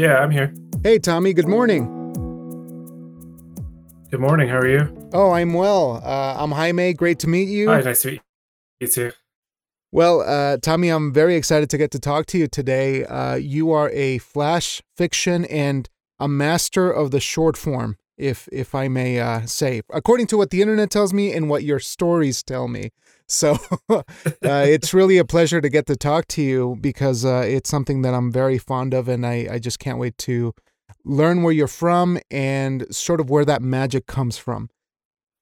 Yeah, I'm here. Hey, Tommy, good morning. Good morning. How are you? Oh, I'm well. Uh, I'm Jaime. Great to meet you. Hi, nice to meet you too. Well, uh, Tommy, I'm very excited to get to talk to you today. Uh, you are a flash fiction and a master of the short form, if if I may uh, say, according to what the internet tells me and what your stories tell me. So uh, it's really a pleasure to get to talk to you because uh, it's something that I'm very fond of, and I, I just can't wait to learn where you're from and sort of where that magic comes from.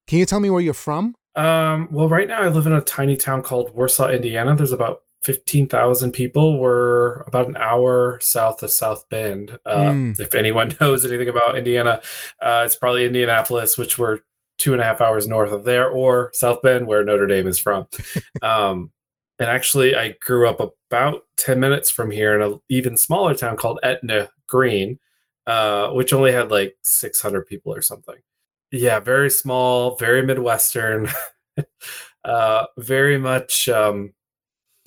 Can you tell me where you're from? Um, well, right now I live in a tiny town called Warsaw, Indiana. There's about 15,000 people. We're about an hour south of South Bend. Uh, mm. If anyone knows anything about Indiana, uh, it's probably Indianapolis, which we're two and a half hours north of there, or South Bend, where Notre Dame is from. um, and actually, I grew up about 10 minutes from here in an even smaller town called Etna Green, uh, which only had like 600 people or something. Yeah, very small, very Midwestern, uh, very much um,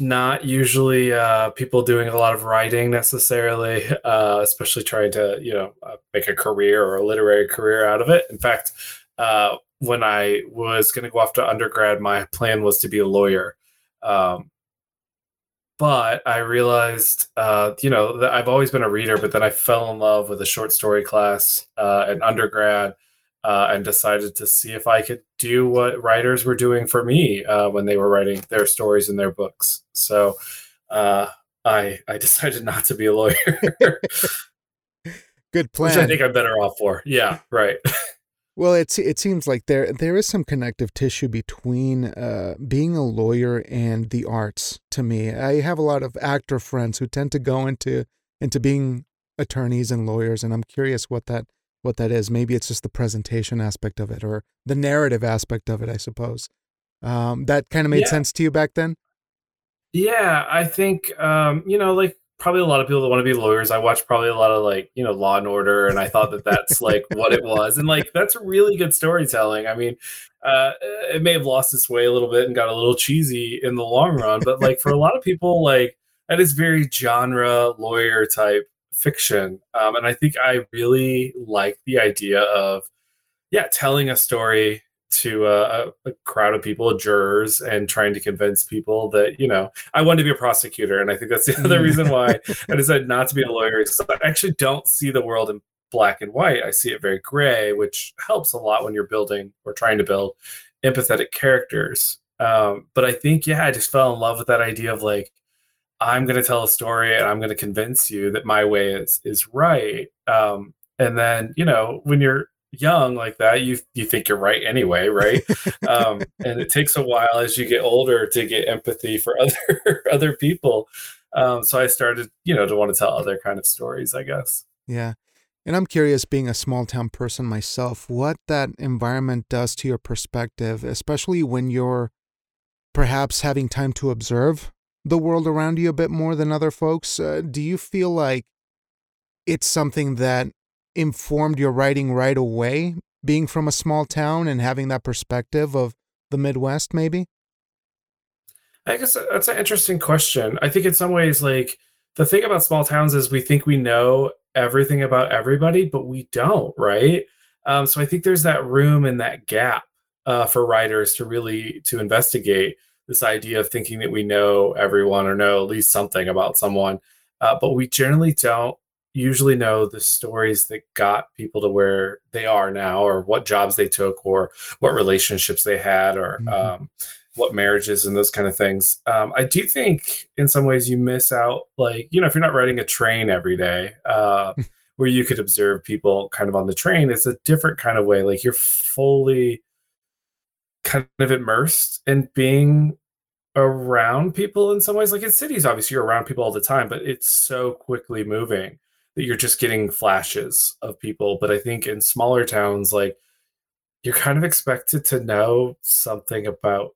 not usually uh, people doing a lot of writing necessarily, uh, especially trying to you know uh, make a career or a literary career out of it. In fact, uh, when I was going to go off to undergrad, my plan was to be a lawyer. Um, but I realized, uh, you know, that I've always been a reader, but then I fell in love with a short story class uh, in undergrad uh, and decided to see if I could do what writers were doing for me uh, when they were writing their stories in their books. So uh, I I decided not to be a lawyer. Good plan. Which I think I'm better off for. Yeah, right. Well, it's it seems like there there is some connective tissue between uh, being a lawyer and the arts. To me, I have a lot of actor friends who tend to go into into being attorneys and lawyers, and I'm curious what that what that is. Maybe it's just the presentation aspect of it or the narrative aspect of it, I suppose. Um, that kind of made yeah. sense to you back then? Yeah, I think, um, you know, like probably a lot of people that want to be lawyers. I watched probably a lot of like, you know, Law and Order, and I thought that that's like what it was. And like, that's really good storytelling. I mean, uh, it may have lost its way a little bit and got a little cheesy in the long run, but like for a lot of people, like, that is very genre lawyer type fiction. Um, and I think I really like the idea of, yeah, telling a story to a, a, crowd of people, jurors, and trying to convince people that, you know, I wanted to be a prosecutor. And I think that's the other reason why I decided not to be a lawyer. So I actually don't see the world in black and white. I see it very gray, which helps a lot when you're building or trying to build empathetic characters. Um, but I think, yeah, I just fell in love with that idea of like, I'm going to tell a story and I'm going to convince you that my way is is right. Um, and then you know when you're young like that, you you think you're right anyway, right? um, and it takes a while as you get older to get empathy for other other people. Um, so I started, you know, to want to tell other kind of stories, I guess. Yeah. And I'm curious, being a small town person myself, what that environment does to your perspective, especially when you're perhaps having time to observe the world around you a bit more than other folks. Uh, do you feel like it's something that informed your writing right away, being from a small town and having that perspective of the Midwest, maybe? I guess that's an interesting question. I think in some ways, like the thing about small towns is we think we know everything about everybody, but we don't, right? Um, so I think there's that room and that gap uh, for writers to really to investigate this idea of thinking that we know everyone or know at least something about someone, uh, but we generally don't usually know the stories that got people to where they are now, or what jobs they took, or what relationships they had, or mm-hmm. um, what marriages and those kind of things. Um, I do think in some ways you miss out, like you know, if you're not riding a train every day. Uh, where you could observe people kind of on the train it's a different kind of way like you're fully kind of immersed in being around people in some ways. Like in cities, obviously you're around people all the time, but it's so quickly moving that you're just getting flashes of people. But I think in smaller towns, like you're kind of expected to know something about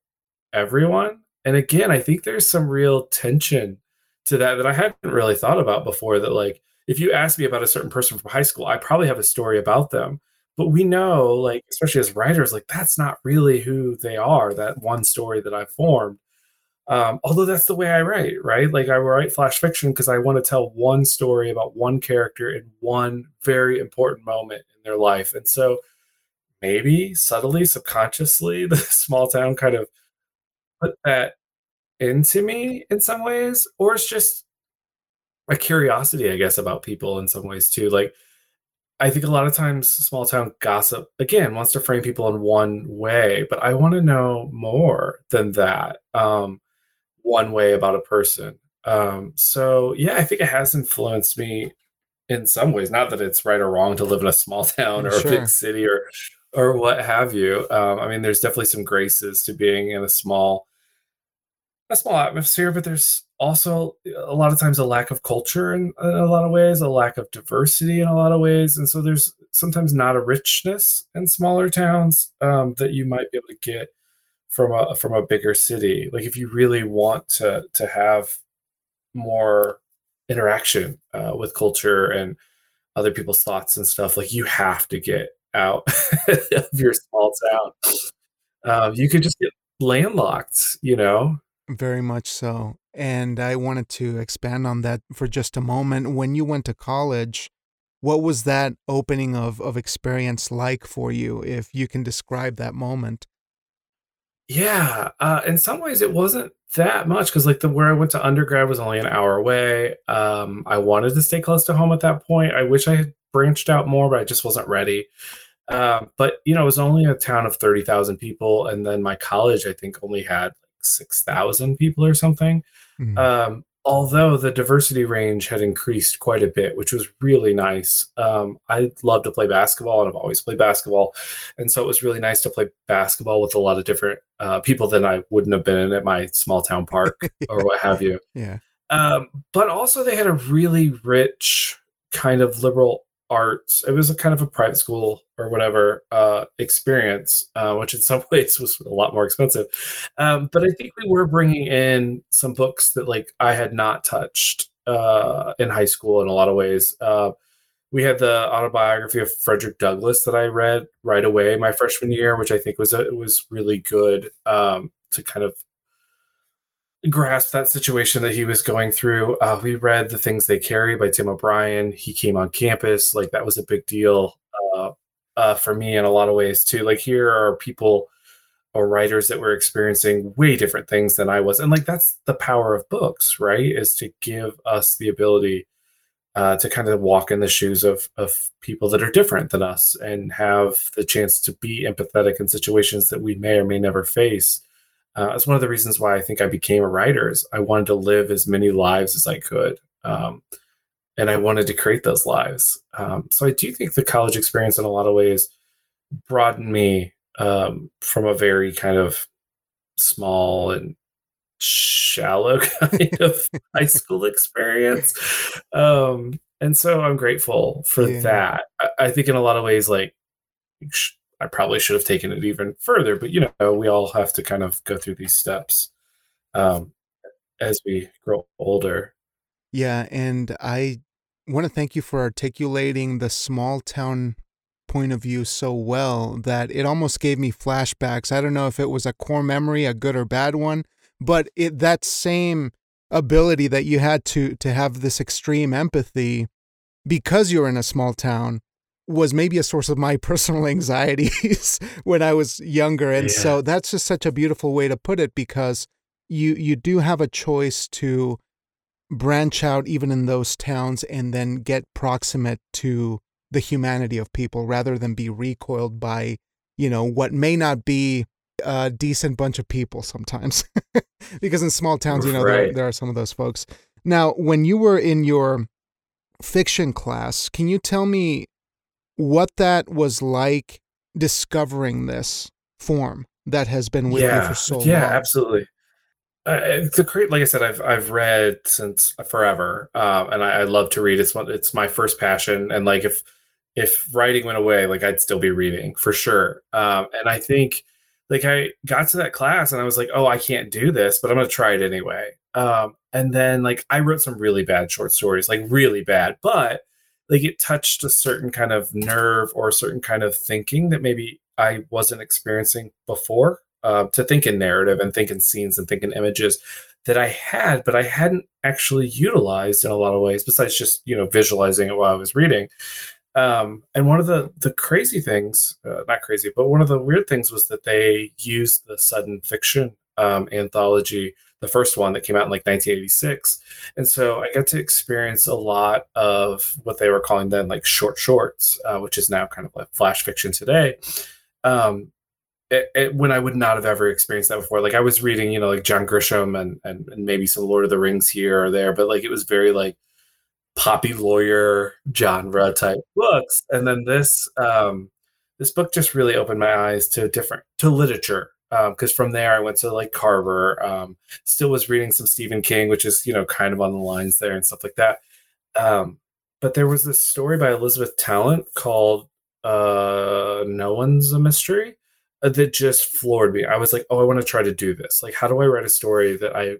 everyone. And again, I think there's some real tension to that that I hadn't really thought about before. That like if you ask me about a certain person from high school, I probably have a story about them. But we know, like, especially as writers, like that's not really who they are, that one story that I formed Um, although that's the way I write, right? Like I write flash fiction because I want to tell one story about one character in one very important moment in their life. And so maybe subtly, subconsciously, the small town kind of put that into me in some ways, or it's just a curiosity, I guess, about people in some ways too. Like I think a lot of times small town gossip again wants to frame people in one way, but I want to know more than that. Um, one way about a person. Um, so yeah, I think it has influenced me in some ways. Not that it's right or wrong to live in a small town or sure. a big city or or what have you. Um, I mean, there's definitely some graces to being in a small a small atmosphere, but there's also a lot of times a lack of culture in, in, a lot of ways, a lack of diversity in a lot of ways, and so there's sometimes not a richness in smaller towns um, that you might be able to get from a from a bigger city. Like if you really want to to have more interaction uh, with culture and other people's thoughts and stuff, like you have to get out of your small town. Um, you could just get landlocked, you know. Very much so. And I wanted to expand on that for just a moment. When you went to college, what was that opening of, of experience like for you, if you can describe that moment? Yeah, uh, in some ways it wasn't that much because like the where I went to undergrad was only an hour away. Um, I wanted to stay close to home at that point. I wish I had branched out more, but I just wasn't ready. Um, but you know, it was only a town of thirty thousand people, and then my college I think only had six thousand people or something. Mm-hmm. Um, although the diversity range had increased quite a bit, which was really nice. Um, I love to play basketball, and I've always played basketball, and so it was really nice to play basketball with a lot of different uh, people than I wouldn't have been at my small town park or what have you. Yeah. Um, but also, they had a really rich kind of liberal arts. It was a kind of a private school or whatever uh, experience, uh, which in some ways was a lot more expensive. Um, but I think we were bringing in some books that like I had not touched uh, in high school in a lot of ways. Uh, we had the autobiography of Frederick Douglass that I read right away my freshman year, which I think was a, was really good um, to kind of grasp that situation that he was going through. Uh, we read The Things They Carry by Tim O'Brien. He came on campus. Like, that was a big deal uh, uh, for me in a lot of ways, too. Like, here are people or writers that were experiencing way different things than I was. And, like, that's the power of books, right? Is to give us the ability uh, to kind of walk in the shoes of, of people that are different than us and have the chance to be empathetic in situations that we may or may never face uh, it's one of the reasons why I think I became a writer. Is I wanted to live as many lives as I could, um, and I wanted to create those lives. Um, so I do think the college experience, in a lot of ways, broadened me um, from a very kind of small and shallow kind of high school experience. Um, and so I'm grateful for yeah. that. I, I, think in a lot of ways, like I probably should have taken it even further, but you know, we all have to kind of go through these steps um, as we grow older. Yeah, and I want to thank you for articulating the small town point of view so well that it almost gave me flashbacks. I don't know if it was a core memory, a good or bad one, but it that same ability that you had to to have this extreme empathy because you're in a small town was maybe a source of my personal anxieties when I was younger. And yeah. so that's just such a beautiful way to put it because you you do have a choice to branch out even in those towns and then get proximate to the humanity of people rather than be recoiled by, you know, what may not be a decent bunch of people sometimes. because in small towns, you know, right. there, there are some of those folks. Now, when you were in your fiction class, can you tell me what that was like discovering this form that has been with yeah, you for so yeah, long. Yeah, absolutely. Uh, a great, like I said, I've I've read since forever, um, and I, I, love to read. It's one, it's my first passion, and like if if writing went away, like I'd still be reading for sure. Um, and I think like I got to that class and I was like, oh, I can't do this, but I'm gonna try it anyway. Um, and then like I wrote some really bad short stories, like really bad, but like it touched a certain kind of nerve or a certain kind of thinking that maybe I wasn't experiencing before. Uh, to think in narrative and think in scenes and think in images that I had, but I hadn't actually utilized in a lot of ways, besides just you know visualizing it while I was reading. Um, and one of the the crazy things, uh, not crazy, but one of the weird things was that they used the sudden fiction um, anthology, the first one that came out in like 1986, and so I got to experience a lot of what they were calling then like short shorts, uh, which is now kind of like flash fiction today. Um, it, it, when I would not have ever experienced that before. Like I was reading, you know, like John Grisham and, and, and maybe some Lord of the Rings here or there, but like it was very like poppy lawyer genre type books. And then this um, this book just really opened my eyes to different to literature. Because um, from there I went to like Carver. Um, still was reading some Stephen King, which is you know kind of on the lines there and stuff like that. Um, but there was this story by Elizabeth Tallent called uh, "No One's a Mystery," that just floored me. I was like, oh, I want to try to do this. Like, how do I write a story that I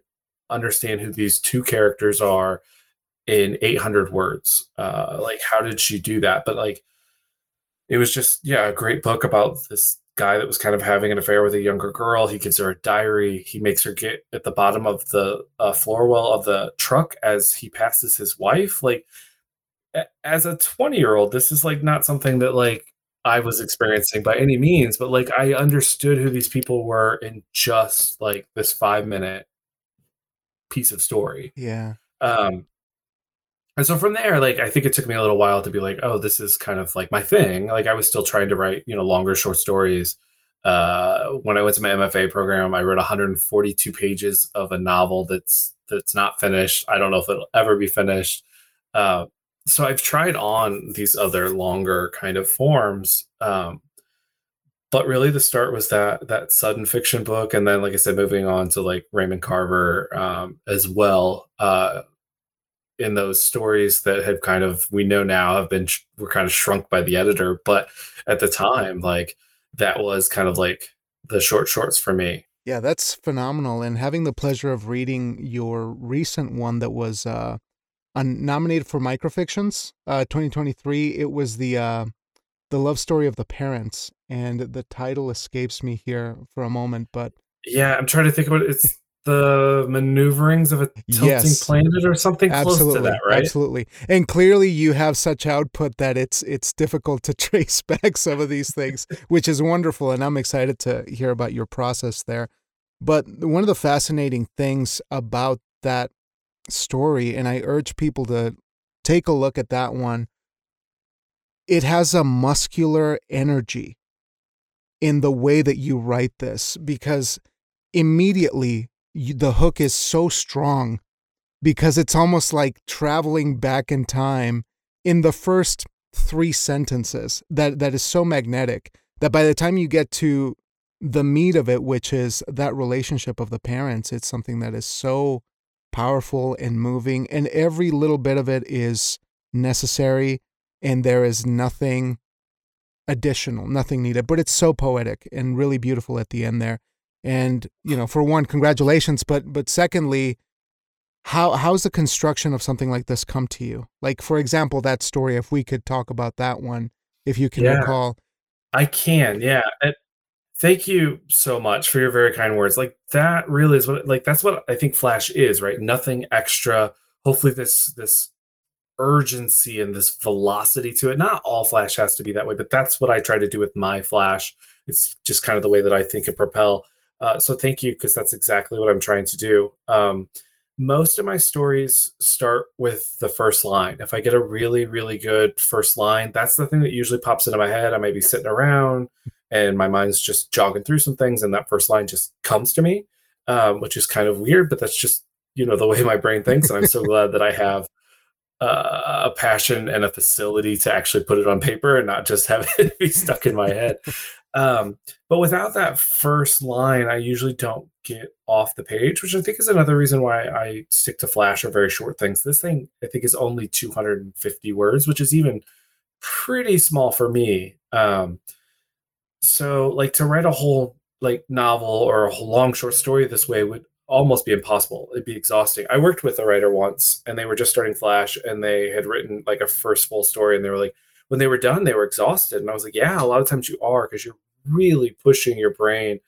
understand who these two characters are in 800 words? Uh, like, how did she do that? But like, it was just yeah, a great book about this guy that was kind of having an affair with a younger girl. He gives her a diary. He makes her get at the bottom of the uh, floor well of the truck as he passes his wife. Like, as a 20 year old, this is like not something that like I was experiencing by any means, but like I understood who these people were in just like this five minute piece of story. Yeah. Um, and so from there, like I think it took me a little while to be like, oh, this is kind of like my thing. Like I was still trying to write, you know, longer short stories. Uh, when I went to my MFA program, I wrote 142 pages of a novel that's that's not finished. I don't know if it'll ever be finished. Uh, so I've tried on these other longer kind of forms. Um, but really the start was that that sudden fiction book and then like i said moving on to like raymond carver um, as well uh, in those stories that have kind of we know now have been were kind of shrunk by the editor but at the time like that was kind of like the short shorts for me yeah that's phenomenal and having the pleasure of reading your recent one that was uh nominated for microfictions uh 2023 it was the uh the love story of the parents and the title escapes me here for a moment but yeah i'm trying to think about it it's the maneuverings of a tilting yes, planet or something absolutely, close to that right? absolutely. And clearly you have such output that it's it's difficult to trace back some of these things which is wonderful and i'm excited to hear about your process there. But one of the fascinating things about that story, and I urge people to take a look at that one. It has a muscular energy in the way that you write this because immediately you, the hook is so strong because it's almost like traveling back in time in the first three sentences that that is so magnetic that by the time you get to the meat of it which is that relationship of the parents it's something that is so powerful and moving, and every little bit of it is necessary, and there is nothing additional, nothing needed. But it's so poetic and really beautiful at the end there. And you know, for one, congratulations. But but secondly, how how's the construction of something like this come to you? Like for example, that story. If we could talk about that one, if you can yeah, recall. I can. Yeah. It, Thank you so much for your very kind words. Like that really is what like that's what I think Flash is, right? Nothing extra. Hopefully this this urgency and this velocity to it. Not all Flash has to be that way, but that's what I try to do with my Flash. It's just kind of the way that I think it propel. Uh, so thank you because that's exactly what I'm trying to do. Um, most of my stories start with the first line. If I get a really, really good first line, that's the thing that usually pops into my head. I might be sitting around and my mind's just jogging through some things, and that first line just comes to me, um, which is kind of weird, but that's just you know the way my brain thinks, and I'm so glad that I have uh, a passion and a facility to actually put it on paper and not just have it be stuck in my head. Um, but without that first line, I usually don't get off the page, which I think is another reason why I stick to Flash or very short things. This thing, I think, is only 250 words, which is even pretty small for me. Um, so like to write a whole like novel or a long short story this way would almost be impossible. It'd be exhausting. I worked with a writer once and they were just starting Flash and they had written like a first full story and they were like, when they were done, they were exhausted. And I was like, yeah, a lot of times you are because you're really pushing your brain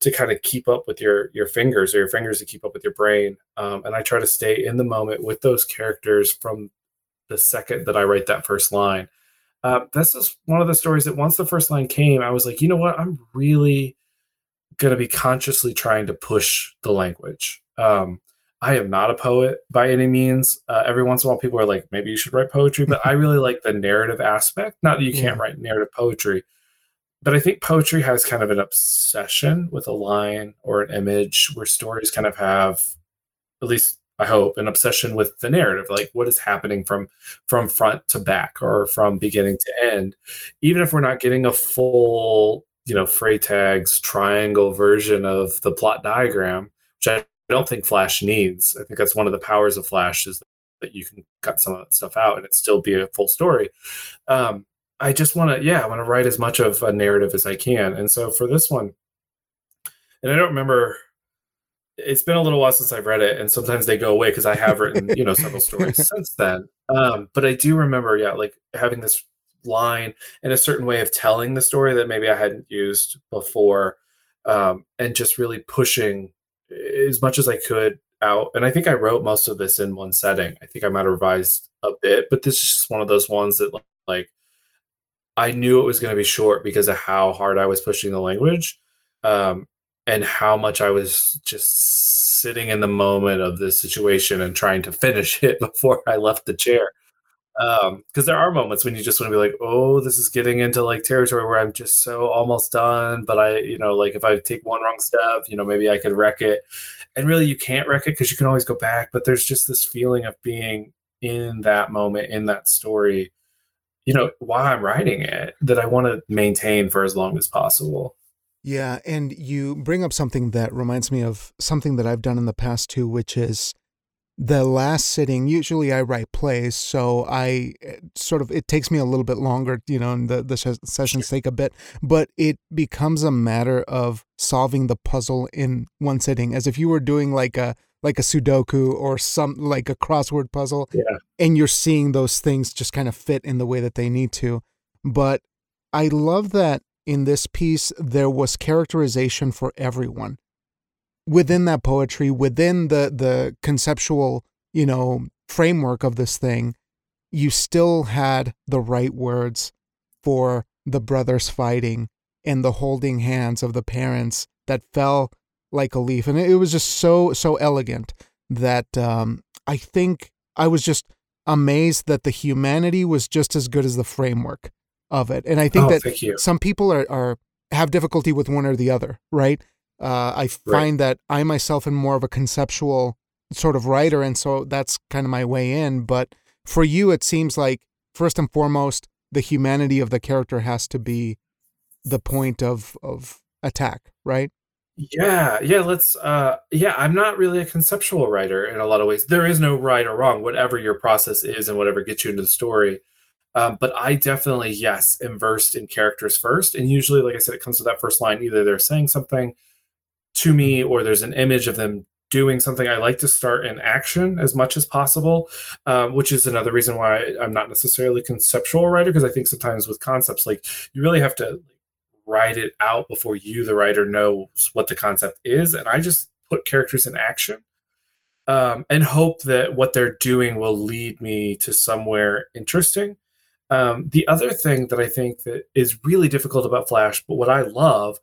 to kind of keep up with your your fingers or your fingers to keep up with your brain. Um, and I try to stay in the moment with those characters from the second that I write that first line. Uh, this is one of the stories that once the first line came, I was like, you know what? I'm really going to be consciously trying to push the language. Um, I am not a poet by any means. Uh, every once in a while, people are like, maybe you should write poetry, but I really like the narrative aspect. Not that you can't yeah. write narrative poetry, but I think poetry has kind of an obsession with a line or an image where stories kind of have, at least I hope, an obsession with the narrative, like what is happening from from front to back or from beginning to end. Even if we're not getting a full, you know, Freytag's triangle version of the plot diagram, which I don't think Flash needs. I think that's one of the powers of Flash is that you can cut some of that stuff out and it still be a full story. Um, I just want to, yeah, I want to write as much of a narrative as I can. And so for this one, and I don't remember, it's been a little while since I've read it, and sometimes they go away because I have written, you know, several stories since then. Um, but I do remember, yeah, like having this line and a certain way of telling the story that maybe I hadn't used before, um, and just really pushing as much as I could out. And I think I wrote most of this in one setting. I think I might have revised a bit, but this is just one of those ones that like I knew it was going to be short because of how hard I was pushing the language um, and how much I was just sitting in the moment of this situation and trying to finish it before I left the chair. Because um, there are moments when you just want to be like, oh, this is getting into like territory where I'm just so almost done. But I, you know, like if I take one wrong step, you know, maybe I could wreck it. And really, you can't wreck it because you can always go back. But there's just this feeling of being in that moment, in that story you know, while I'm writing it that I want to maintain for as long as possible. Yeah, and you bring up something that reminds me of something that I've done in the past too, which is the last sitting. Usually, I write plays, so I eh, sort of it takes me a little bit longer, you know, and the the sessions take a bit, but it becomes a matter of solving the puzzle in one sitting, as if you were doing like a like a Sudoku or some like a crossword puzzle. Yeah. And you're seeing those things just kind of fit in the way that they need to. But I love that in this piece there was characterization for everyone. Within that poetry, within the the conceptual, you know, framework of this thing, you still had the right words for the brothers fighting and the holding hands of the parents that fell like a leaf, and it was just so so elegant that um, I think I was just amazed that the humanity was just as good as the framework of it. And I think oh, that some people are, are have difficulty with one or the other, right? Uh, I find right. that I myself am more of a conceptual sort of writer, and so that's kind of my way in. But for you, it seems like first and foremost, the humanity of the character has to be the point of of attack, right? Yeah, yeah, let's uh yeah, I'm not really a conceptual writer in a lot of ways. There is no right or wrong, whatever your process is and whatever gets you into the story. Um, but I definitely, yes, am versed in characters first. And usually, like I said, it comes to that first line. Either they're saying something to me or there's an image of them doing something. I like to start in action as much as possible, um, which is another reason why I'm not necessarily a conceptual writer, because I think sometimes with concepts, like you really have to write it out before you, the writer, knows what the concept is. And I just put characters in action um, and hope that what they're doing will lead me to somewhere interesting. Um, the other thing that I think that is really difficult about Flash, but what I love,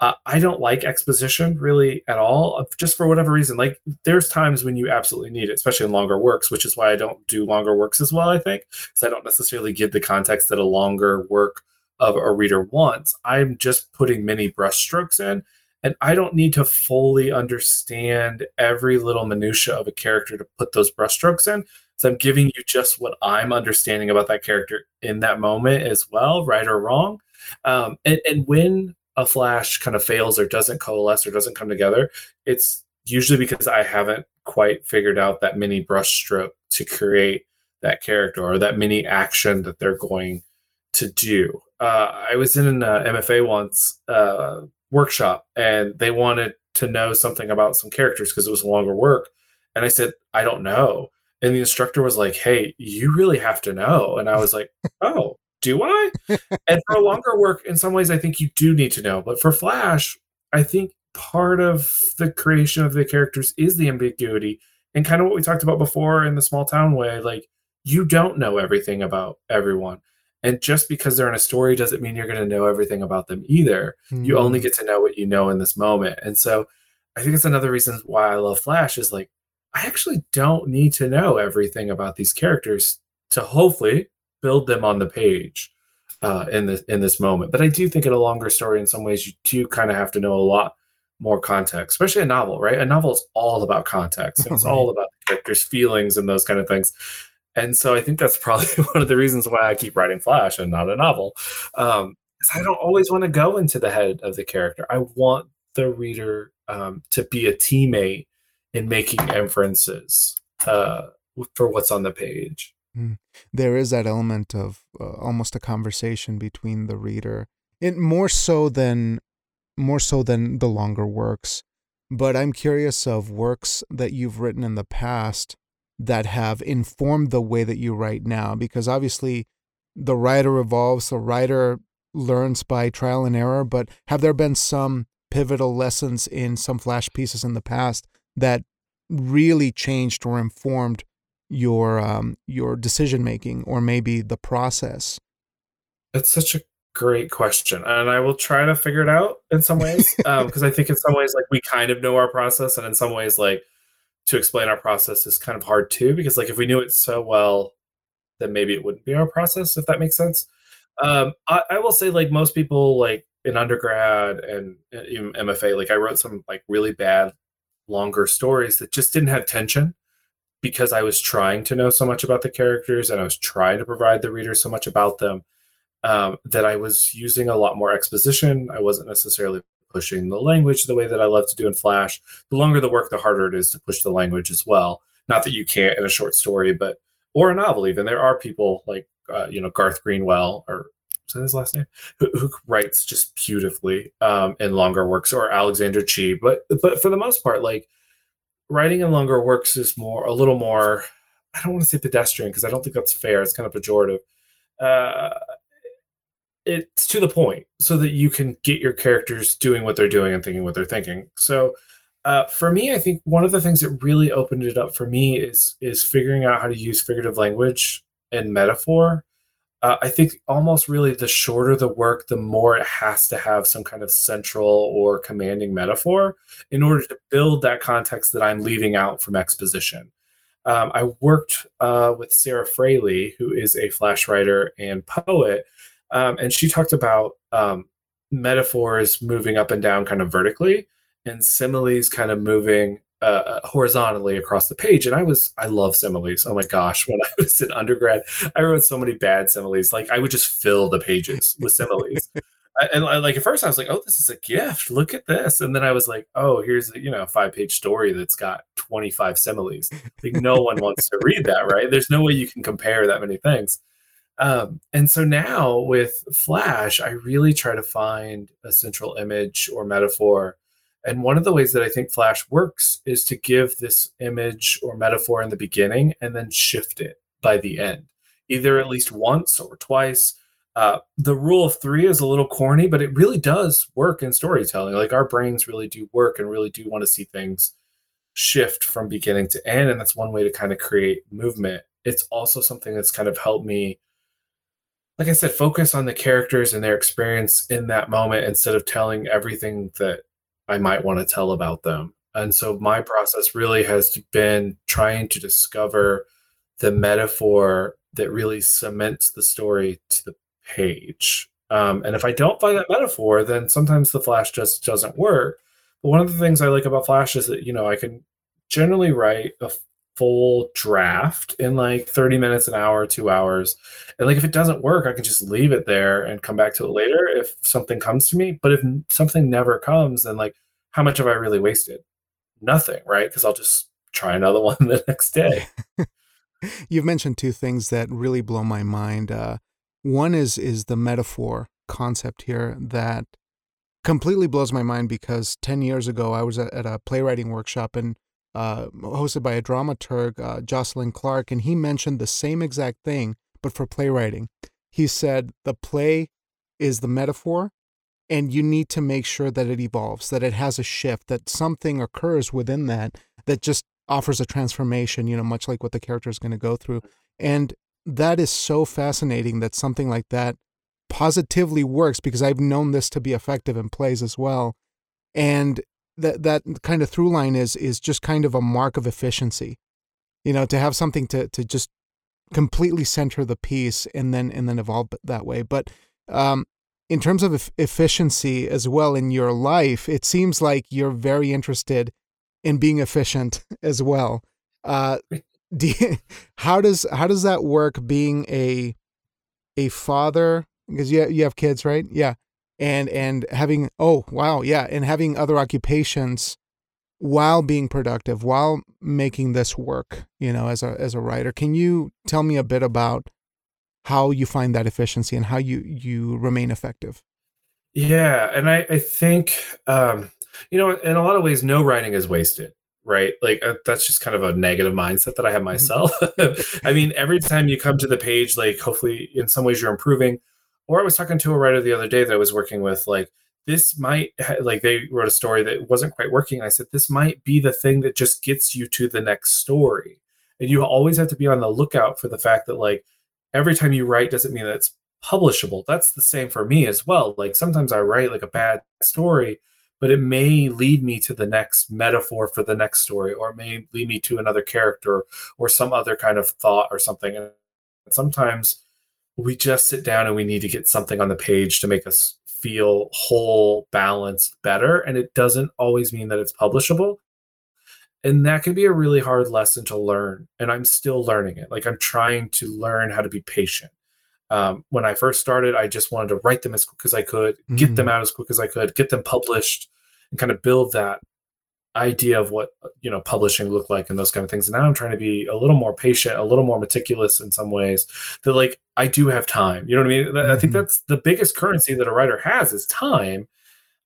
uh, I don't like exposition really at all, uh, just for whatever reason. Like there's times when you absolutely need it, especially in longer works, which is why I don't do longer works as well. I think because I don't necessarily give the context that a longer work of a reader wants. I'm just putting many brushstrokes in, and I don't need to fully understand every little minutia of a character to put those brushstrokes in. So I'm giving you just what I'm understanding about that character in that moment as well, right or wrong. Um, and, and when a flash kind of fails or doesn't coalesce or doesn't come together, it's usually because I haven't quite figured out that mini brushstroke to create that character or that mini action that they're going to do. Uh, I was in an uh, MFA once uh, workshop, and they wanted to know something about some characters because it was longer work, and I said I don't know, and the instructor was like, "Hey, you really have to know," and I was like, "Oh, do I?" and for a longer work, in some ways, I think you do need to know, but for Flash, I think part of the creation of the characters is the ambiguity and kind of what we talked about before in the small town way like you don't know everything about everyone and just because they're in a story doesn't mean you're going to know everything about them either mm. you only hmm. get to know what you know in this moment and so i think it's another reason why i love flash is like i actually don't need to know everything about these characters to hopefully build them on the page uh, in this in this moment but i do think in a longer story in some ways you do kind of have to know a lot more context, especially a novel, right? A novel is all about context. It's all about the characters' feelings and those kind of things. And so I think that's probably one of the reasons why I keep writing Flash and not a novel. Um, I don't always want to go into the head of the character. I want the reader um, to be a teammate in making inferences uh, for what's on the page. Mm. There is that element of uh, almost a conversation between the reader, it more so than more so than the longer works. But I'm curious of works that you've written in the past that have informed the way that you write now, because obviously the writer evolves, the writer learns by trial and error. But have there been some pivotal lessons in some flash pieces in the past that really changed or informed your um, your decision making or maybe the process? It's such a great question and i will try to figure it out in some ways because um, i think in some ways like we kind of know our process and in some ways like to explain our process is kind of hard too because like if we knew it so well then maybe it wouldn't be our process if that makes sense um, I, I, will say like most people like in undergrad and even mfa like i wrote some like really bad longer stories that just didn't have tension because i was trying to know so much about the characters and i was trying to provide the reader so much about them um, that I was using a lot more exposition. I wasn't necessarily pushing the language the way that I love to do in Flash. The longer the work, the harder it is to push the language as well. Not that you can't in a short story, but or a novel even. There are people like uh, you know Garth Greenwell or his last name who, who writes just beautifully um, in longer works or Alexander Chee. But but for the most part, like writing in longer works is more a little more. I don't want to say pedestrian because I don't think that's fair. It's kind of pejorative. Uh, it's to the point so that you can get your characters doing what they're doing and thinking what they're thinking. So uh, for me, I think one of the things that really opened it up for me is is figuring out how to use figurative language and metaphor. Uh, I think almost really the shorter the work, the more it has to have some kind of central or commanding metaphor in order to build that context that I'm leaving out from exposition. Um, I worked uh, with Sarah Freligh, who is a flash writer and poet, um, and she talked about um, metaphors moving up and down kind of vertically and similes kind of moving uh, horizontally across the page. And I was, I love similes. Oh my gosh. When I was in undergrad, I wrote so many bad similes. Like I would just fill the pages with similes. and like at first I was like, oh, this is a gift. Look at this. And then I was like, oh, here's a, you know, a five page story that's got 25 similes. Like no one wants to read that, right? There's no way you can compare that many things. Um, and so now with Flash, I really try to find a central image or metaphor. And one of the ways that I think Flash works is to give this image or metaphor in the beginning and then shift it by the end, either at least once or twice. Uh, the rule of three is a little corny, but it really does work in storytelling. Like our brains really do work and really do want to see things shift from beginning to end. And that's one way to kind of create movement. It's also something that's kind of helped me like I said, focus on the characters and their experience in that moment instead of telling everything that I might want to tell about them. And so my process really has been trying to discover the metaphor that really cements the story to the page. Um, and if I don't find that metaphor, then sometimes the flash just doesn't work. But one of the things I like about Flash is that, you know, I can generally write a full draft in like 30 minutes an hour two hours. And like if it doesn't work i can just leave it there and come back to it later if something comes to me. But if something never comes then like how much have i really wasted? Nothing right? Because i'll just try another one the next day. You've mentioned two things that really blow my mind uh, one is is the metaphor concept here that completely blows my mind because 10 years ago i was at a playwriting workshop and uh, hosted by a dramaturg, uh, Jocelyn Clarke, and he mentioned the same exact thing, but for playwriting. He said the play is the metaphor and you need to make sure that it evolves, that it has a shift, that something occurs within that that just offers a transformation, you know, much like what the character is going to go through. And that is so fascinating that something like that positively works because I've known this to be effective in plays as well. And that that kind of through line is is just kind of a mark of efficiency. You know, to have something to to just completely center the piece and then and then evolve that way. But um, in terms of efficiency as well in your life, it seems like you're very interested in being efficient as well. Uh, do you, how does how does that work? Being a a father because you you have kids, right? Yeah, and and having oh wow yeah, and having other occupations while being productive, while making this work. You know, as a as a writer, can you tell me a bit about how you find that efficiency and how you you remain effective? Yeah, and I I think um, you know in a lot of ways no writing is wasted right? Like uh, that's just kind of a negative mindset that I have mm-hmm. myself. I mean, every time you come to the page, like hopefully in some ways you're improving. Or I was talking to a writer the other day that I was working with, like this might like they wrote a story that wasn't quite working. I said this might be the thing that just gets you to the next story, and you always have to be on the lookout for the fact that like every time you write doesn't mean that it's publishable. That's the same for me as well. Like sometimes I write like a bad story but it may lead me to the next metaphor for the next story or it may lead me to another character or some other kind of thought or something and sometimes we just sit down and we need to get something on the page to make us feel whole balanced better. And it doesn't always mean that it's publishable. And that can be a really hard lesson to learn. And i'm still learning it. Like i'm trying to learn how to be patient. Um, when I first started, I just wanted to write them as quick as I could, get mm. them out as quick as I could, get them published, and kind of build that idea of what you know publishing looked like and those kind of things. And now I'm trying to be a little more patient, a little more meticulous in some ways. That like I do have time. You know what I mean? Mm-hmm. I think mm-hmm. that's the biggest currency that a writer has is time.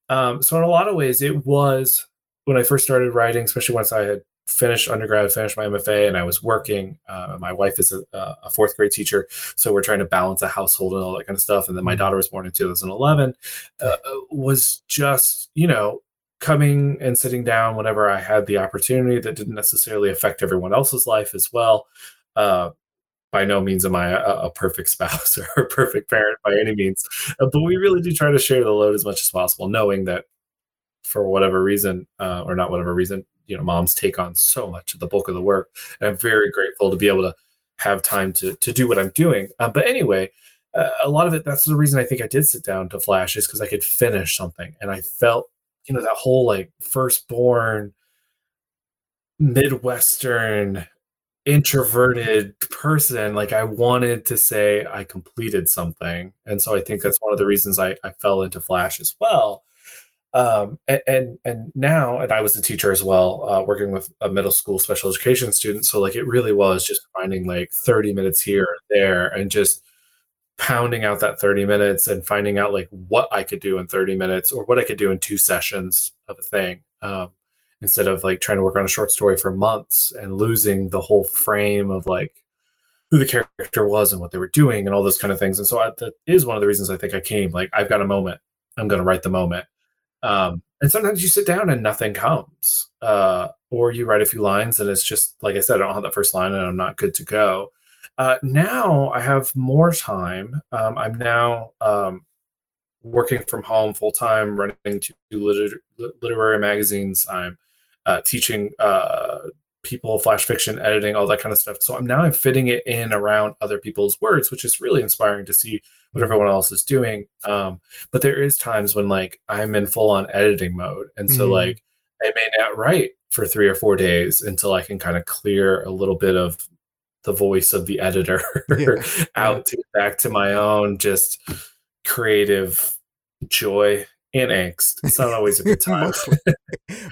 Um, so in a lot of ways, it was when I first started writing, especially once I had finished undergrad, finished my MFA, and I was working. Uh, my wife is a, a, fourth grade teacher, so we're trying to balance a household and all that kind of stuff. And then my mm-hmm. daughter was born in 2011. Uh, was just you know coming and sitting down whenever I had the opportunity that didn't necessarily affect everyone else's life as well. Uh, by no means am I a, a, perfect spouse or a perfect parent by any means, uh, but we really do try to share the load as much as possible, knowing that for whatever reason, uh, or not whatever reason, you know moms take on so much of the bulk of the work and i'm very grateful to be able to have time to to do what i'm doing uh, but anyway uh, a lot of it that's the reason i think i did sit down to flash is because i could finish something and i felt you know that whole like firstborn midwestern introverted person like i wanted to say i completed something. And so i think that's one of the reasons i, I fell into flash as well. Um, and, and, and now and i was a teacher as well uh, working with a middle school special education student. So like it really was just finding like 30 minutes here or there and just pounding out that 30 minutes and finding out like what i could do in 30 minutes or what i could do in two sessions of a thing um, instead of like trying to work on a short story for months and losing the whole frame of like who the character was and what they were doing and all those kind of things. And so I, that is one of the reasons i think i came like i've got a moment. I'm going to write the moment. Um, and sometimes you sit down and nothing comes, uh, or you write a few lines and it's just like I said, I don't have that first line and I'm not good to go. Uh, now I have more time. Um, I'm now um, working from home full time, running two liter- literary magazines. I'm uh, teaching uh, people flash fiction editing all that kind of stuff so i'm now i'm fitting it in around other people's words which is really inspiring to see what everyone else is doing um, but there is times when like i'm in full on editing mode and so mm-hmm. like i may not write for three or four days until i can kind of clear a little bit of the voice of the editor yeah. out to back to my own just creative joy and angst. It's not always a good time. mostly,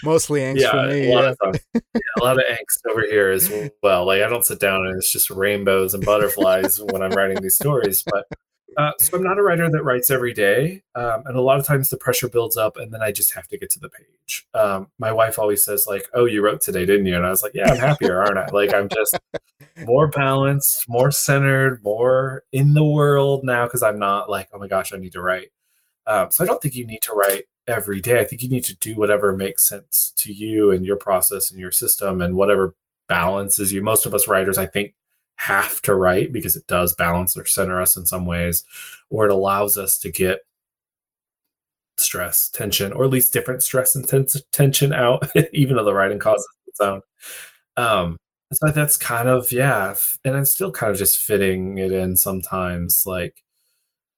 mostly angst yeah, for me. A lot, yeah. of, yeah, a lot of angst over here as well. Like I don't sit down and it's just rainbows and butterflies when I'm writing these stories. But uh, so I'm not a writer that writes every day, um, and a lot of times the pressure builds up, and then I just have to get to the page. Um, my wife always says like, "Oh, you wrote today, didn't you?" And I was like, "Yeah, I'm happier, aren't I?" Like I'm just more balanced, more centered, more in the world now because I'm not like, "Oh my gosh, I need to write." Um, so I don't think you need to write every day. I think you need to do whatever makes sense to you and your process and your system and whatever balances you. Most of us writers, I think, have to write because it does balance or center us in some ways, or it allows us to get stress, tension, or at least different stress and ten- tension out, even though the writing causes its own. Um, so that's kind of yeah, and I'm still kind of just fitting it in sometimes. Like,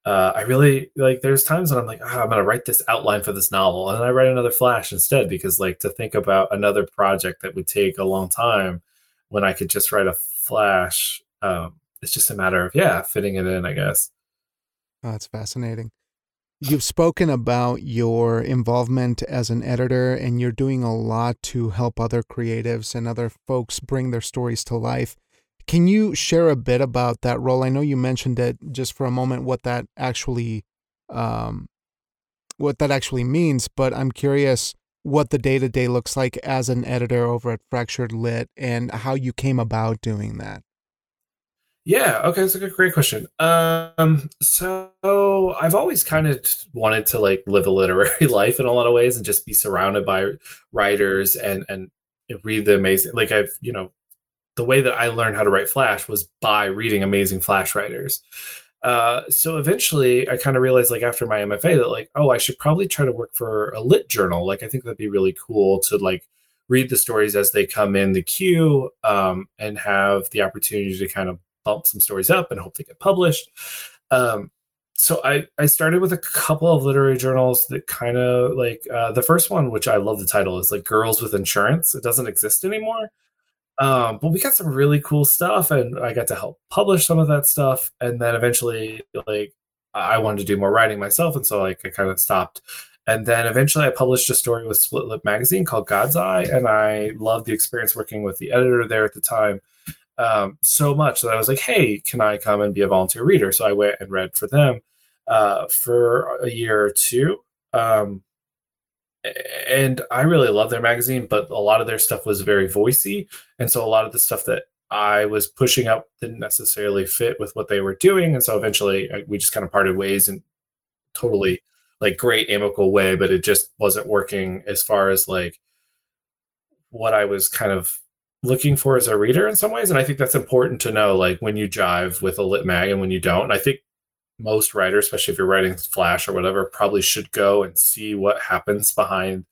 uh, I really like. There's times when I'm like, oh, I'm gonna write this outline for this novel, and I write another flash instead because like to think about another project that would take a long time when I could just write a flash. Um, it's just a matter of yeah, fitting it in, I guess. Oh, that's fascinating. You've spoken about your involvement as an editor, and you're doing a lot to help other creatives and other folks bring their stories to life. Can you share a bit about that role? I know you mentioned it just for a moment, what that actually, um, what that actually means. But I'm curious what the day to day looks like as an editor over at Fractured Lit, and how you came about doing that. Yeah, okay, that's a great question. Um, so I've always kind of wanted to like live a literary life in a lot of ways and just be surrounded by writers and and read the amazing like I've, you know, the way that I learned how to write Flash was by reading amazing Flash writers. Uh, so eventually I kind of realized like after my MFA that like, oh, I should probably try to work for a lit journal. Like I think that'd be really cool to like read the stories as they come in the queue um, and have the opportunity to kind of bump some stories up and hope they get published. Um, so I, I started with a couple of literary journals that kind of like uh, the first one, which I love the title, is like Girls with Insurance. It doesn't exist anymore. Um, but we got some really cool stuff, and I got to help publish some of that stuff. And then eventually, like, I wanted to do more writing myself, and so like I kind of stopped. And then eventually, I published a story with Split Lip Magazine called God's Eye, and I loved the experience working with the editor there at the time um, so much that I was like, hey, can I come and be a volunteer reader? So I went and read for them uh, for a year or two. Um, and I really love their magazine, but a lot of their stuff was very voicey. And so a lot of the stuff that I was pushing up didn't necessarily fit with what they were doing. And so eventually uh, we just kind of parted ways in totally like great amicable way, but it just wasn't working as far as like what I was kind of looking for as a reader in some ways. And I think that's important to know, like when you jive with a lit mag and when you don't. And I think most writers, especially if you're writing Flash or whatever, probably should go and see what happens behind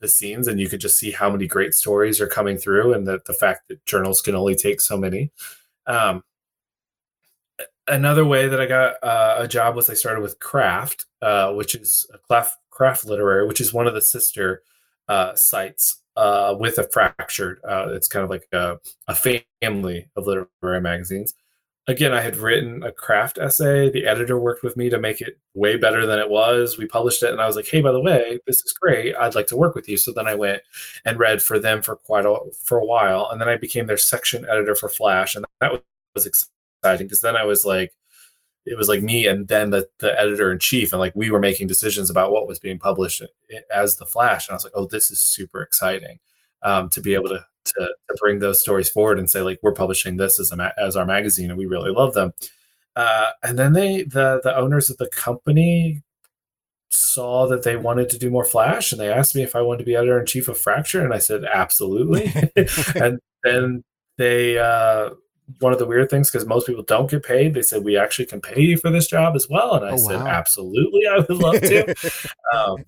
the scenes. And you could just see how many great stories are coming through and that the fact that journals can only take so many. Um, another way that I got uh, a job was I started with Craft, uh, which is Craft, Craft Literary, which is one of the sister uh, sites uh, with a fractured. Uh, it's kind of like a, a family of literary magazines. Again, I had written a craft essay. The editor worked with me to make it way better than it was. We published it, and I was like, "Hey, by the way, this is great. I'd like to work with you." So then I went and read for them for quite a for a while, and then I became their section editor for Flash, and that was exciting because then I was like, it was like me and then the, the editor in chief and like we were making decisions about what was being published as the flash and i was like oh this is super exciting um, to be able to, to, to bring those stories forward and say like we're publishing this as a ma- as our magazine and we really love them uh, and then they the the owners of the company saw that they wanted to do more flash and they asked me if i wanted to be editor in chief of fracture and i said absolutely and then they uh, one of the weird things because most people don't get paid. They said we actually can pay you for this job as well, and I oh, said wow. absolutely, I would love to. um,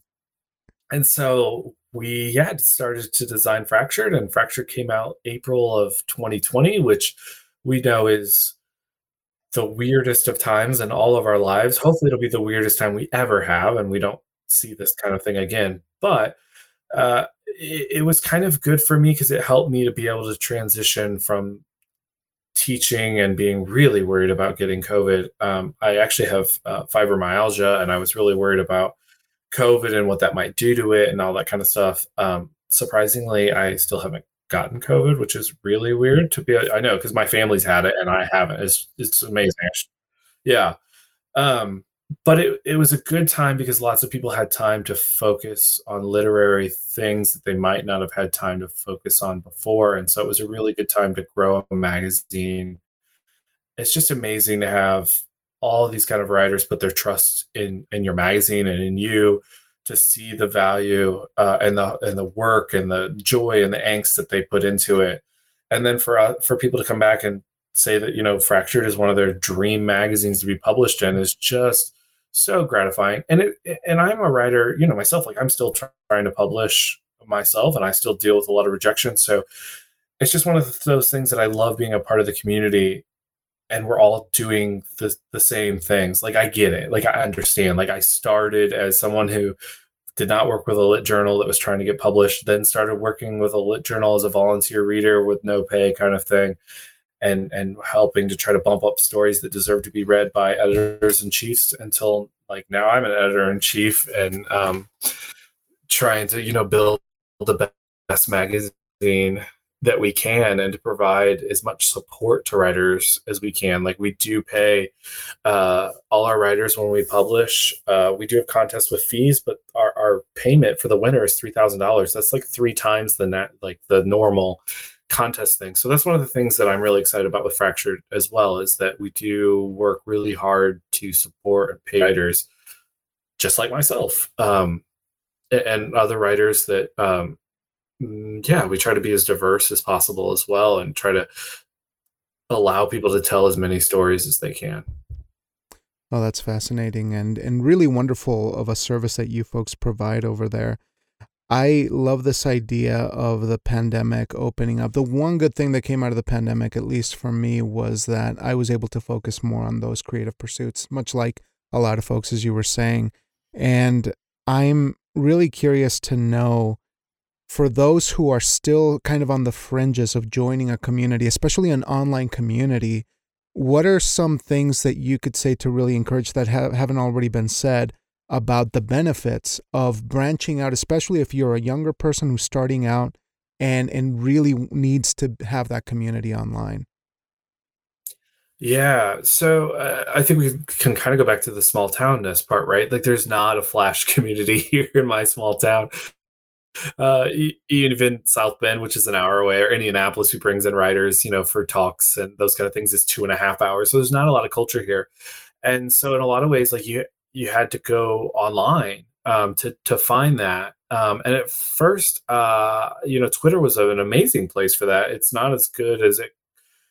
and so we yeah started to design Fractured, and Fractured came out April of 2020, which we know is the weirdest of times in all of our lives. Hopefully, it'll be the weirdest time we ever have, and we don't see this kind of thing again. But uh, it, it was kind of good for me because it helped me to be able to transition from teaching and being really worried about getting COVID. Um, I actually have uh, fibromyalgia, and I was really worried about COVID and what that might do to it and all that kind of stuff. Um, surprisingly, I still haven't gotten COVID, which is really weird to be. I know because my family's had it and I haven't. It's it's amazing. Yeah. Um, but it, it was a good time because lots of people had time to focus on literary things that they might not have had time to focus on before. And so it was a really good time to grow a magazine. It's just amazing to have all these kind of writers put their trust in in your magazine and in you to see the value uh, and the and the work and the joy and the angst that they put into it, and then for uh, for people to come back and say that you know Fractured is one of their dream magazines to be published in is just so gratifying. And it and I'm a writer, you know, myself. Like I'm still trying to publish myself, and I still deal with a lot of rejection. So it's just one of those things that I love being a part of the community and we're all doing the, the same things. Like i get it. Like i understand. Like i started as someone who did not work with a lit journal that was trying to get published then started working with a lit journal as a volunteer reader with no pay kind of thing and and helping to try to bump up stories that deserve to be read by editors and chiefs until like now i'm an editor in chief and um trying to you know build the best magazine that we can and to provide as much support to writers as we can. Like we do pay uh, all our writers when we publish. Uh, we do have contests with fees, but our, our payment for the winner is three thousand dollars. That's like three times the net, like the normal contest thing. So that's one of the things that I'm really excited about with Fractured as well is that we do work really hard to support and pay writers, just like myself. Um, and other writers that um, Mm, yeah, we try to be as diverse as possible as well and try to allow people to tell as many stories as they can. Oh, that's fascinating and and really wonderful of a service that you folks provide over there. I love this idea of the pandemic opening up. The one good thing that came out of the pandemic, at least for me, was that I was able to focus more on those creative pursuits, much like a lot of folks, as you were saying. And I'm really curious to know for those who are still kind of on the fringes of joining a community, especially an online community, what are some things that you could say to really encourage that ha- haven't already been said about the benefits of branching out, especially if you're a younger person who's starting out and and really needs to have that community online? Yeah, so uh, I think we can kind of go back to the small townness part, right? Like, there's not a Flash community here in my small town uh, even South Bend, which is an hour away, or Indianapolis, who brings in writers, you know, for talks and those kind of things, is two and a half hours. So there's not a lot of culture here, and so in a lot of ways, like you you had to go online um, to to find that. Um, and at first, uh, you know, Twitter was an amazing place for that. It's not as good as it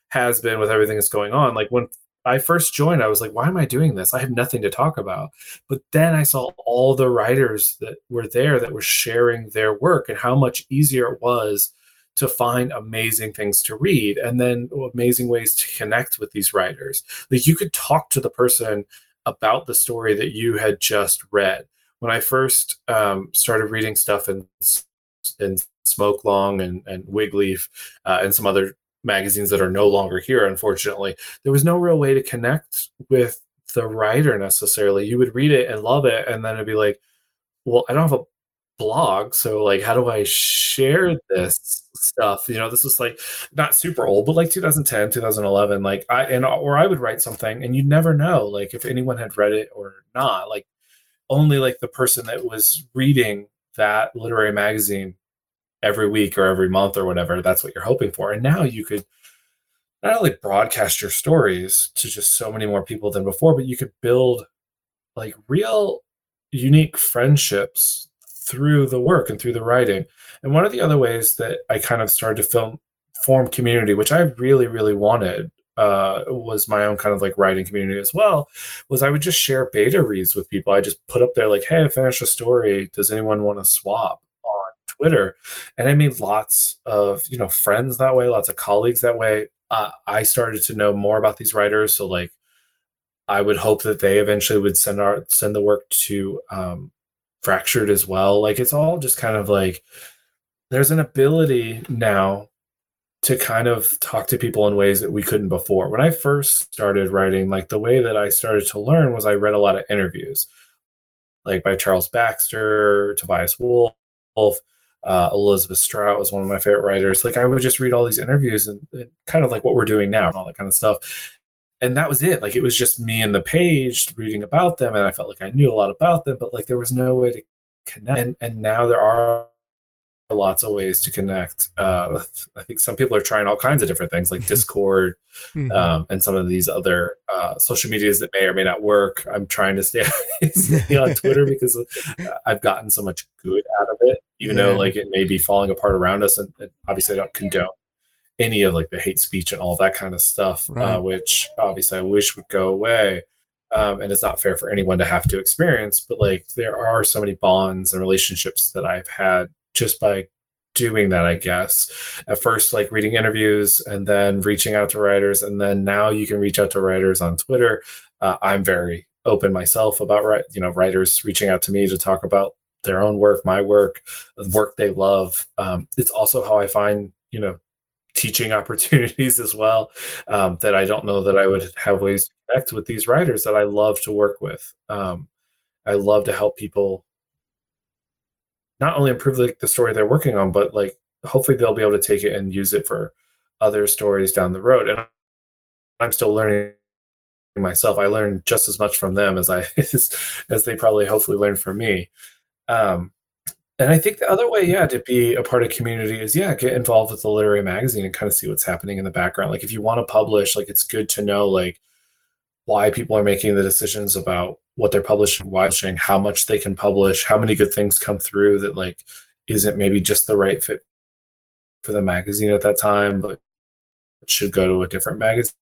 has been with everything that's going on. Like when I first joined, I was like, why am I doing this? I have nothing to talk about. But then I saw all the writers that were there that were sharing their work and how much easier it was to find amazing things to read and then amazing ways to connect with these writers. Like you could talk to the person about the story that you had just read. When I first um, started reading stuff in in Smokelong and and Wigleaf uh, and some other magazines that are no longer here, unfortunately. There was no real way to connect with the writer necessarily. You would read it and love it, and then it'd be like, well, I don't have a blog, so like, how do I share mm-hmm. this stuff? You know, this was like not super old, but like 2010, 2011. Like I and or I would write something, and you'd never know like if anyone had read it or not. Like only like the person that was reading that literary magazine every week or every month or whatever. That's what you're hoping for. And now you could not only broadcast your stories to just so many more people than before, but you could build like real unique friendships through the work and through the writing. And one of the other ways that I kind of started to film form community, which I really, really wanted, uh, was my own kind of like writing community as well, was I would just share beta reads with people. I just put up there like, hey, I finished a story. Does anyone want to swap? Twitter, and I made lots of you know friends that way, lots of colleagues that way. Uh, I started to know more about these writers, so like I would hope that they eventually would send our send the work to um, Fractured as well. Like it's all just kind of like there's an ability now to kind of talk to people in ways that we couldn't before. When I first started writing, like the way that I started to learn was I read a lot of interviews, like by Charles Baxter, Tobias Wolff, uh, Elizabeth Strout was one of my favorite writers. Like I would just read all these interviews and, and, kind of like what we're doing now and all that kind of stuff. And that was it. Like it was just me and the page reading about them, and I felt like I knew a lot about them, but like there was no way to connect. And, and now there are lots of ways to connect. Uh, I think some people are trying all kinds of different things like Discord mm-hmm. um, and some of these other uh, social medias that may or may not work. I'm trying to stay, stay on Twitter because I've gotten so much good out of it, even yeah. though like it may be falling apart around us. And, and, obviously, I don't condone any of like the hate speech and all that kind of stuff, uh, right. uh, which obviously I wish would go away. Um, and it's not fair for anyone to have to experience. But like, there are so many bonds and relationships that I've had just by doing that, I guess. At first, like reading interviews and then reaching out to writers. And then now you can reach out to writers on Twitter. Uh, I'm very open myself about, you know, writers reaching out to me to talk about their own work, my work, the work they love. Um, it's also how I find, you know, teaching opportunities as well um, that I don't know that I would have ways to connect with these writers that I love to work with. Um, I love to help people not only improve like the story they're working on, but like hopefully they'll be able to take it and use it for other stories down the road. And I'm still learning myself. I learn just as much from them as I as, as they probably hopefully learn from me. Um, and I think the other way, yeah, to be a part of community is yeah, get involved with the literary magazine and kind of see what's happening in the background. Like if you want to publish, like it's good to know like why people are making the decisions about what they're publishing, watching, how much they can publish, how many good things come through that like isn't maybe just the right fit for the magazine at that time, but should go to a different magazine.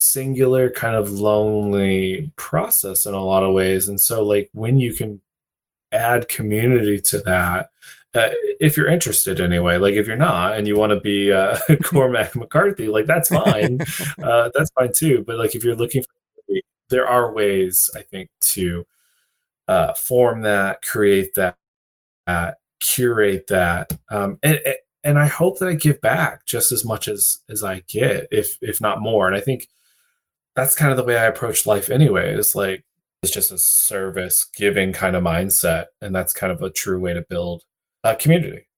Singular kind of lonely process in a lot of ways. And so like when you can add community to that, uh, if you're interested anyway like if you're not and you want to be uh, cormac mccarthy like that's fine. Uh, that's fine too. But like if you're looking for there are ways i think to uh, form that create that uh, curate that. Um, and and i hope that i give back just as much as as i get if if not more. And i think that's kind of the way i approach life anyway it's like it's just a service giving kind of mindset and that's kind of a true way to build a community.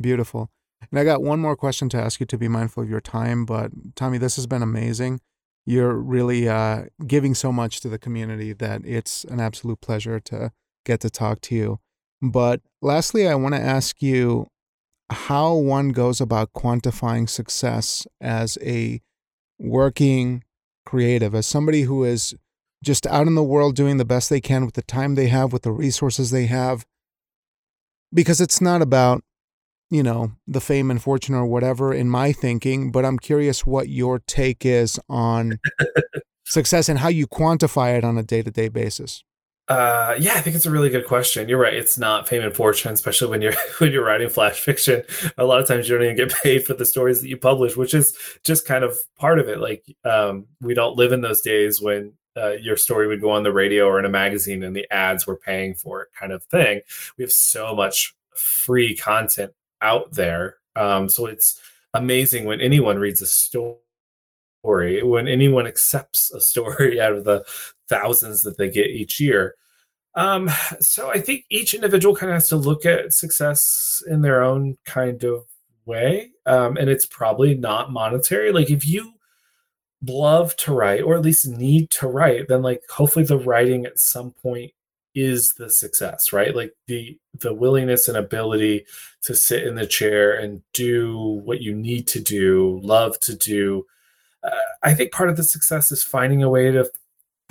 Beautiful. And I got one more question to ask you to be mindful of your time. But Tommy, this has been amazing. You're really uh, giving so much to the community that it's an absolute pleasure to get to talk to you. But lastly, I want to ask you how one goes about quantifying success as a working creative, as somebody who is just out in the world doing the best they can with the time they have, with the resources they have because it's not about you know the fame and fortune or whatever in my thinking but i'm curious what your take is on success and how you quantify it on a day-to-day basis uh, yeah, I think it's a really good question. You're right. It's not fame and fortune, especially when you're when you're writing flash fiction. A lot of times you don't even get paid for the stories that you publish, which is just kind of part of it. Like um, we don't live in those days when uh, your story would go on the radio or in a magazine and the ads were paying for it kind of thing we have so much free content out there um, so it's amazing when anyone reads a story when anyone accepts a story out of the thousands that they get each year um, so i think each individual kind of has to look at success in their own kind of way um, and it's probably not monetary. Like if you love to write or at least need to write then like hopefully the writing at some point is the success right? Like the the willingness and ability to sit in the chair and do what you need to do love to do uh, i think part of the success is finding a way to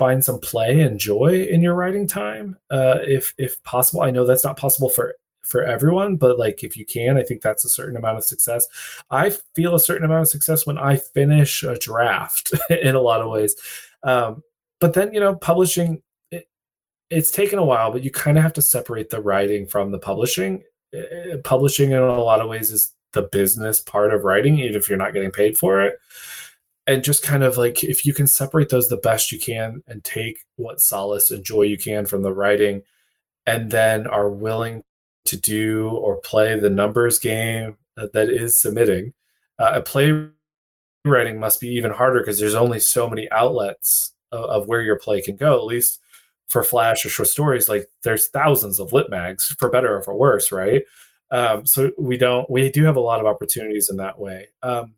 find some play and joy in your writing time uh, if if possible i know that's not possible for for everyone, but like if you can, I think that's a certain amount of success. I feel a certain amount of success when I finish a draft in a lot of ways. Um, but then, you know, publishing, it, it's taken a while, but you kind of have to separate the writing from the publishing. Uh, publishing in a lot of ways is the business part of writing, even if you're not getting paid for it. And just kind of like if you can separate those the best you can and take what solace and joy you can from the writing, and then are willing to do or play the numbers game that is submitting. Uh, a playwriting must be even harder because there's only so many outlets of, of, where your play can go. At least for flash or short stories, like there's thousands of lit mags, for better or for worse, right? Um, so we don't we do have a lot of opportunities in that way. Um,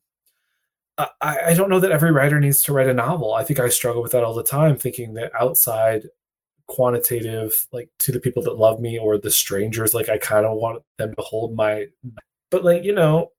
I, I don't know that every writer needs to write a novel. I think I struggle with that all the time, thinking that outside quantitative, like to the people that love me or the strangers. Like I kind of want them to hold my, but like you know,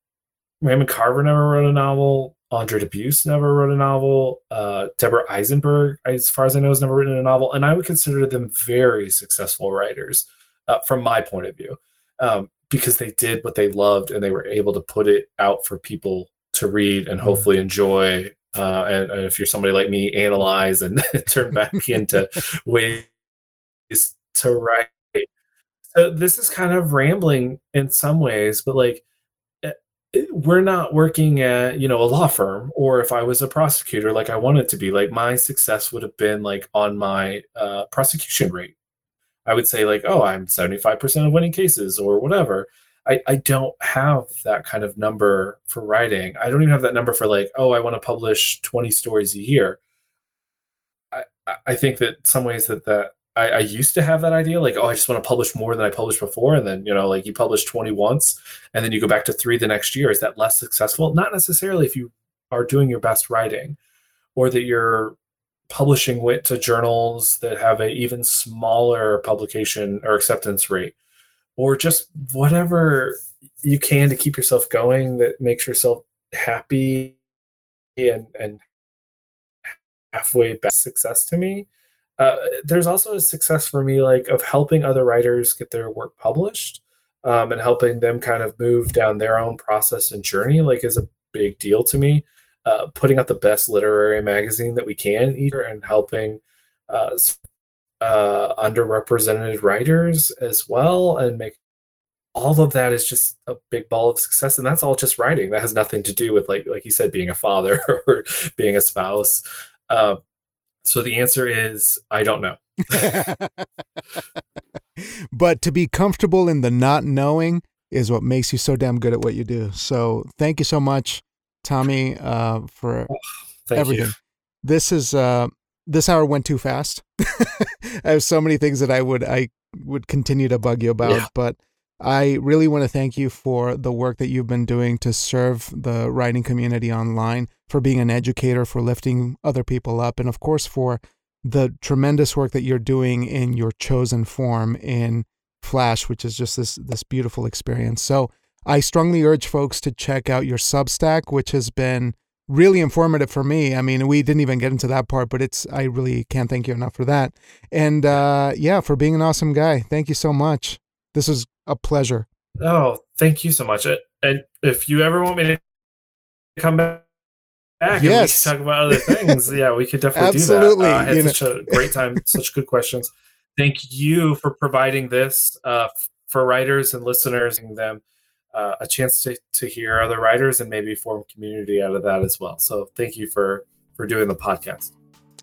Raymond Carver never wrote a novel. Andre Dubus never wrote a novel. Uh, Deborah Eisenberg, as far as I know, has never written a novel, and I would consider them very successful writers uh, from my point of view, um, because they did what they loved and they were able to put it out for people to read and hopefully enjoy. Uh, and, and, if you're somebody like me, analyze and turn back into ways to write. So this is kind of rambling in some ways, but like we're not working at you know a law firm or if i was a prosecutor like i wanted to be like my success would have been like on my uh, prosecution rate i would say like oh i'm 75% of winning cases or whatever I, I don't have that kind of number for writing i don't even have that number for like oh i want to publish 20 stories a year i i think that some ways that that I, I, used to have that idea, like, oh, I just want to publish more than I published before. And then, you know, like you publish 20 once and then you go back to three the next year. Is that less successful? Not necessarily if you are doing your best writing or that you're publishing wit to journals that have an even smaller publication or acceptance rate or just whatever you can to keep yourself going that makes yourself happy and, and halfway best success to me. Uh, there's also a success for me like of helping other writers get their work published um, and helping them kind of move down their own process and journey like is a big deal to me. Uh, putting out the best literary magazine that we can either and helping uh, uh, underrepresented writers as well and make all of that is just a big ball of success and that's all just writing that has nothing to do with like like you said being a father or being a spouse uh, so the answer is I don't know. but to be comfortable in the not knowing is what makes you so damn good at what you do. So thank you so much, Tommy, uh, for oh, everything. You. This is uh, this hour went too fast. I have so many things that I would I would continue to bug you about, yeah. but I really want to thank you for the work that you've been doing to serve the writing community online, for being an educator, for lifting other people up, and of course for the tremendous work that you're doing in your chosen form in Flash, which is just this this beautiful experience. So I strongly urge folks to check out your Substack, which has been really informative for me. I mean, we didn't even get into that part, but it's I really can't thank you enough for that. And uh, yeah, for being an awesome guy. Thank you so much. This is a pleasure. Oh, thank you so much. And if you ever want me to come back, yes. and we talk about other things, yeah, we could definitely Absolutely. do that. Uh, I had such know. a great time, such good questions. Thank you for providing this uh, for writers and listeners and them uh, a chance to, to hear other writers and maybe form community out of that as well. So thank you for for doing the podcast.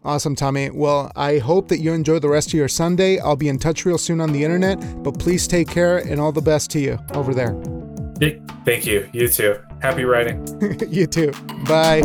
Awesome, Tommy. Well, I hope that you enjoy the rest of your Sunday. I'll be in touch real soon on the internet, but please take care and all the best to you over there. Thank you. You too. Happy writing. you too. Bye.